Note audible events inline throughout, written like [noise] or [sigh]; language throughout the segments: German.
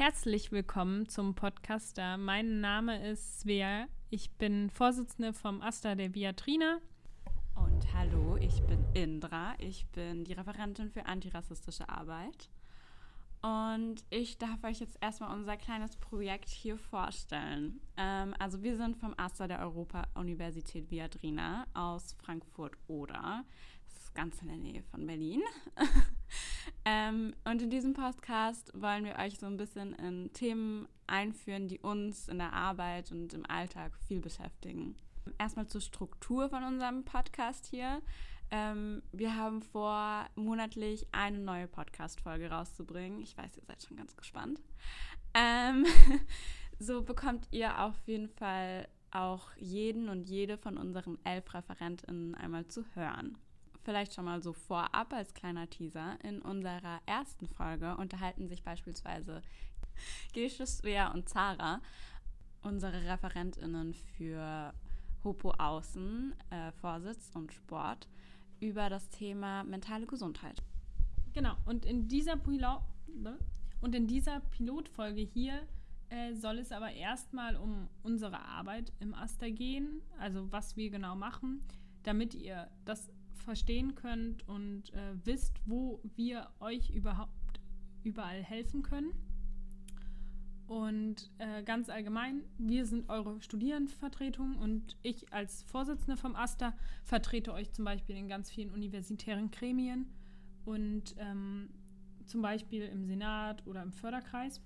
Herzlich willkommen zum Podcaster. Mein Name ist Svea. Ich bin Vorsitzende vom Asta der Viatrina. Und hallo, ich bin Indra. Ich bin die Referentin für antirassistische Arbeit. Und ich darf euch jetzt erstmal unser kleines Projekt hier vorstellen. Ähm, also wir sind vom AStA der Europa-Universität Viadrina aus Frankfurt-Oder. Das ist ganz in der Nähe von Berlin. Ähm, und in diesem Podcast wollen wir euch so ein bisschen in Themen einführen, die uns in der Arbeit und im Alltag viel beschäftigen. Erstmal zur Struktur von unserem Podcast hier. Ähm, wir haben vor, monatlich eine neue Podcast-Folge rauszubringen. Ich weiß, ihr seid schon ganz gespannt. Ähm, [laughs] so bekommt ihr auf jeden Fall auch jeden und jede von unseren elf ReferentInnen einmal zu hören. Vielleicht schon mal so vorab als kleiner Teaser. In unserer ersten Folge unterhalten sich beispielsweise Gesche, Svea und Zara, unsere ReferentInnen für Hopo Außen, äh, Vorsitz und Sport, über das Thema mentale Gesundheit. Genau, und in dieser, Pilo ne? und in dieser Pilotfolge hier äh, soll es aber erstmal um unsere Arbeit im Aster gehen, also was wir genau machen, damit ihr das verstehen könnt und äh, wisst, wo wir euch überhaupt überall helfen können. Und äh, ganz allgemein, wir sind eure Studierendenvertretung und ich als Vorsitzende vom AStA vertrete euch zum Beispiel in ganz vielen universitären Gremien und ähm, zum Beispiel im Senat oder im Förderkreis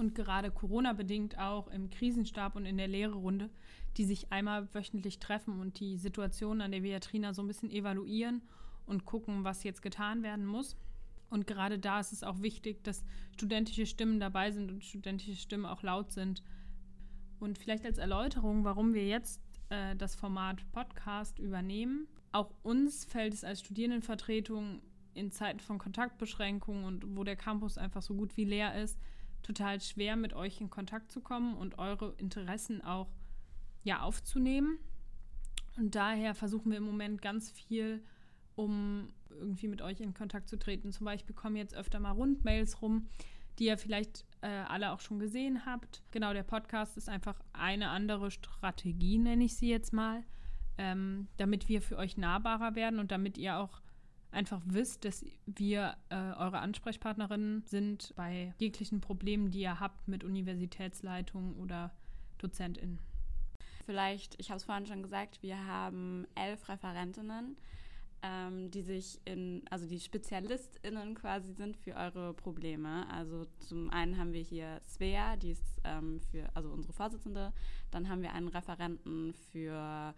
und gerade Corona-bedingt auch im Krisenstab und in der Lehrerunde, die sich einmal wöchentlich treffen und die Situation an der Viatrina so ein bisschen evaluieren und gucken, was jetzt getan werden muss. Und gerade da ist es auch wichtig, dass studentische Stimmen dabei sind und studentische Stimmen auch laut sind. Und vielleicht als Erläuterung, warum wir jetzt äh, das Format Podcast übernehmen. Auch uns fällt es als Studierendenvertretung in Zeiten von Kontaktbeschränkungen und wo der Campus einfach so gut wie leer ist, total schwer, mit euch in Kontakt zu kommen und eure Interessen auch ja, aufzunehmen. Und daher versuchen wir im Moment ganz viel, um irgendwie mit euch in Kontakt zu treten. Zum Beispiel kommen jetzt öfter mal Rundmails rum, die ihr vielleicht äh, alle auch schon gesehen habt. Genau, der Podcast ist einfach eine andere Strategie, nenne ich sie jetzt mal, ähm, damit wir für euch nahbarer werden und damit ihr auch einfach wisst, dass wir äh, eure Ansprechpartnerinnen sind bei jeglichen Problemen, die ihr habt mit Universitätsleitung oder DozentInnen. Vielleicht, ich habe es vorhin schon gesagt, wir haben elf Referentinnen ähm, die sich in, also die SpezialistInnen quasi sind für eure Probleme. Also zum einen haben wir hier Svea, die ist ähm, für, also unsere Vorsitzende. Dann haben wir einen Referenten für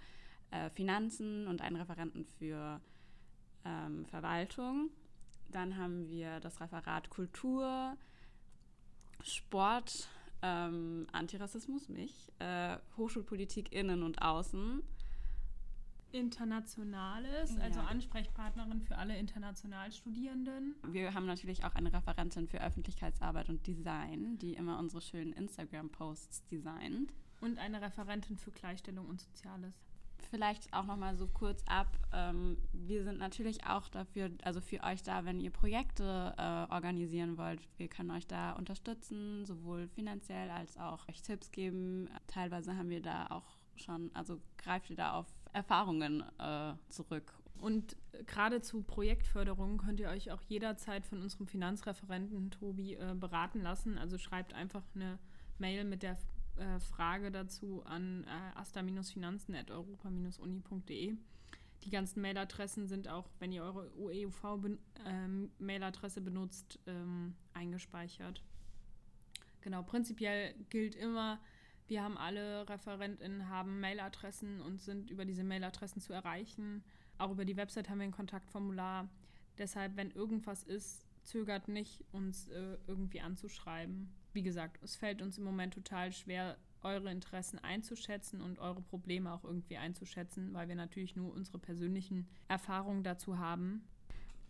äh, Finanzen und einen Referenten für ähm, Verwaltung. Dann haben wir das Referat Kultur, Sport, ähm, Antirassismus, mich, äh, Hochschulpolitik innen und außen Internationales, also ja. Ansprechpartnerin für alle Internationalstudierenden. Wir haben natürlich auch eine Referentin für Öffentlichkeitsarbeit und Design, die immer unsere schönen Instagram-Posts designt. Und eine Referentin für Gleichstellung und Soziales. Vielleicht auch noch mal so kurz ab. Ähm, wir sind natürlich auch dafür, also für euch da, wenn ihr Projekte äh, organisieren wollt. Wir können euch da unterstützen, sowohl finanziell als auch euch Tipps geben. Teilweise haben wir da auch schon, also greift ihr da auf Erfahrungen äh, zurück. Und gerade zu Projektförderung könnt ihr euch auch jederzeit von unserem Finanzreferenten Tobi äh, beraten lassen. Also schreibt einfach eine Mail mit der äh, Frage dazu an äh, asta-finanzen.europa-uni.de. Die ganzen Mailadressen sind auch, wenn ihr eure UEUV-Mailadresse ben, benutzt, ähm, eingespeichert. Genau, prinzipiell gilt immer, wir haben alle ReferentInnen haben Mailadressen und sind über diese Mailadressen zu erreichen. Auch über die Website haben wir ein Kontaktformular. Deshalb, wenn irgendwas ist, zögert nicht, uns äh, irgendwie anzuschreiben. Wie gesagt, es fällt uns im Moment total schwer, eure Interessen einzuschätzen und eure Probleme auch irgendwie einzuschätzen, weil wir natürlich nur unsere persönlichen Erfahrungen dazu haben.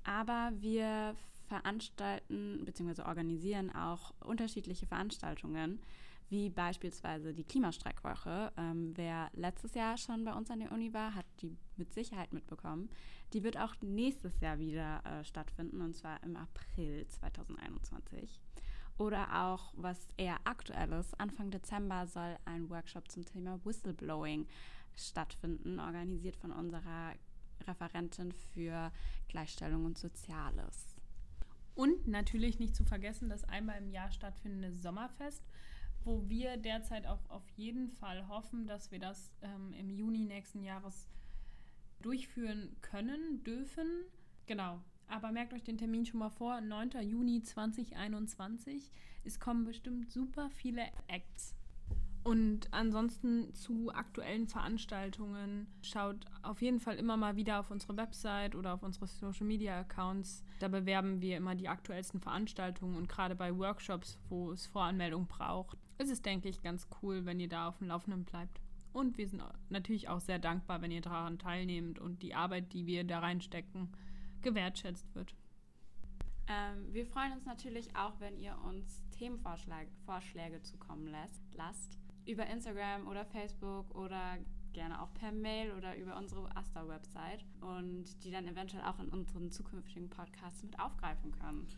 Aber wir veranstalten bzw. organisieren auch unterschiedliche Veranstaltungen wie beispielsweise die Klimastreikwoche. Ähm, wer letztes Jahr schon bei uns an der Uni war, hat die mit Sicherheit mitbekommen. Die wird auch nächstes Jahr wieder äh, stattfinden, und zwar im April 2021. Oder auch, was eher aktuell ist, Anfang Dezember soll ein Workshop zum Thema Whistleblowing stattfinden, organisiert von unserer Referentin für Gleichstellung und Soziales. Und natürlich nicht zu vergessen das einmal im Jahr stattfindende Sommerfest, wo wir derzeit auch auf jeden Fall hoffen, dass wir das ähm, im Juni nächsten Jahres durchführen können, dürfen. Genau. Aber merkt euch den Termin schon mal vor, 9. Juni 2021. Es kommen bestimmt super viele Acts. Und ansonsten zu aktuellen Veranstaltungen schaut auf jeden Fall immer mal wieder auf unsere Website oder auf unsere Social Media Accounts. Da bewerben wir immer die aktuellsten Veranstaltungen und gerade bei Workshops, wo es Voranmeldung braucht, ist es, denke ich, ganz cool, wenn ihr da auf dem Laufenden bleibt. Und wir sind natürlich auch sehr dankbar, wenn ihr daran teilnehmt und die Arbeit, die wir da reinstecken, gewertschätzt wird. Ähm, wir freuen uns natürlich auch, wenn ihr uns Themenvorschläge zukommen lässt, lasst über Instagram oder Facebook oder gerne auch per Mail oder über unsere Asta-Website und die dann eventuell auch in unseren zukünftigen Podcasts mit aufgreifen können.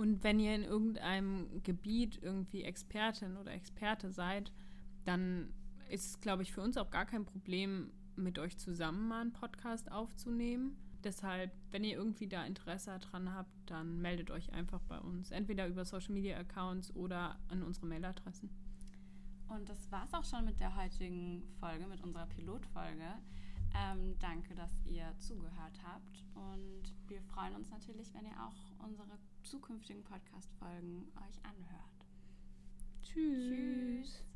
Und wenn ihr in irgendeinem Gebiet irgendwie Expertin oder Experte seid, dann ist es, glaube ich, für uns auch gar kein Problem, mit euch zusammen mal einen Podcast aufzunehmen. Deshalb, wenn ihr irgendwie da Interesse dran habt, dann meldet euch einfach bei uns. Entweder über Social Media Accounts oder an unsere Mailadressen. Und das war es auch schon mit der heutigen Folge, mit unserer Pilotfolge. Ähm, danke, dass ihr zugehört habt. Und wir freuen uns natürlich, wenn ihr auch unsere zukünftigen Podcast-Folgen euch anhört. Tschüss. Tschüss.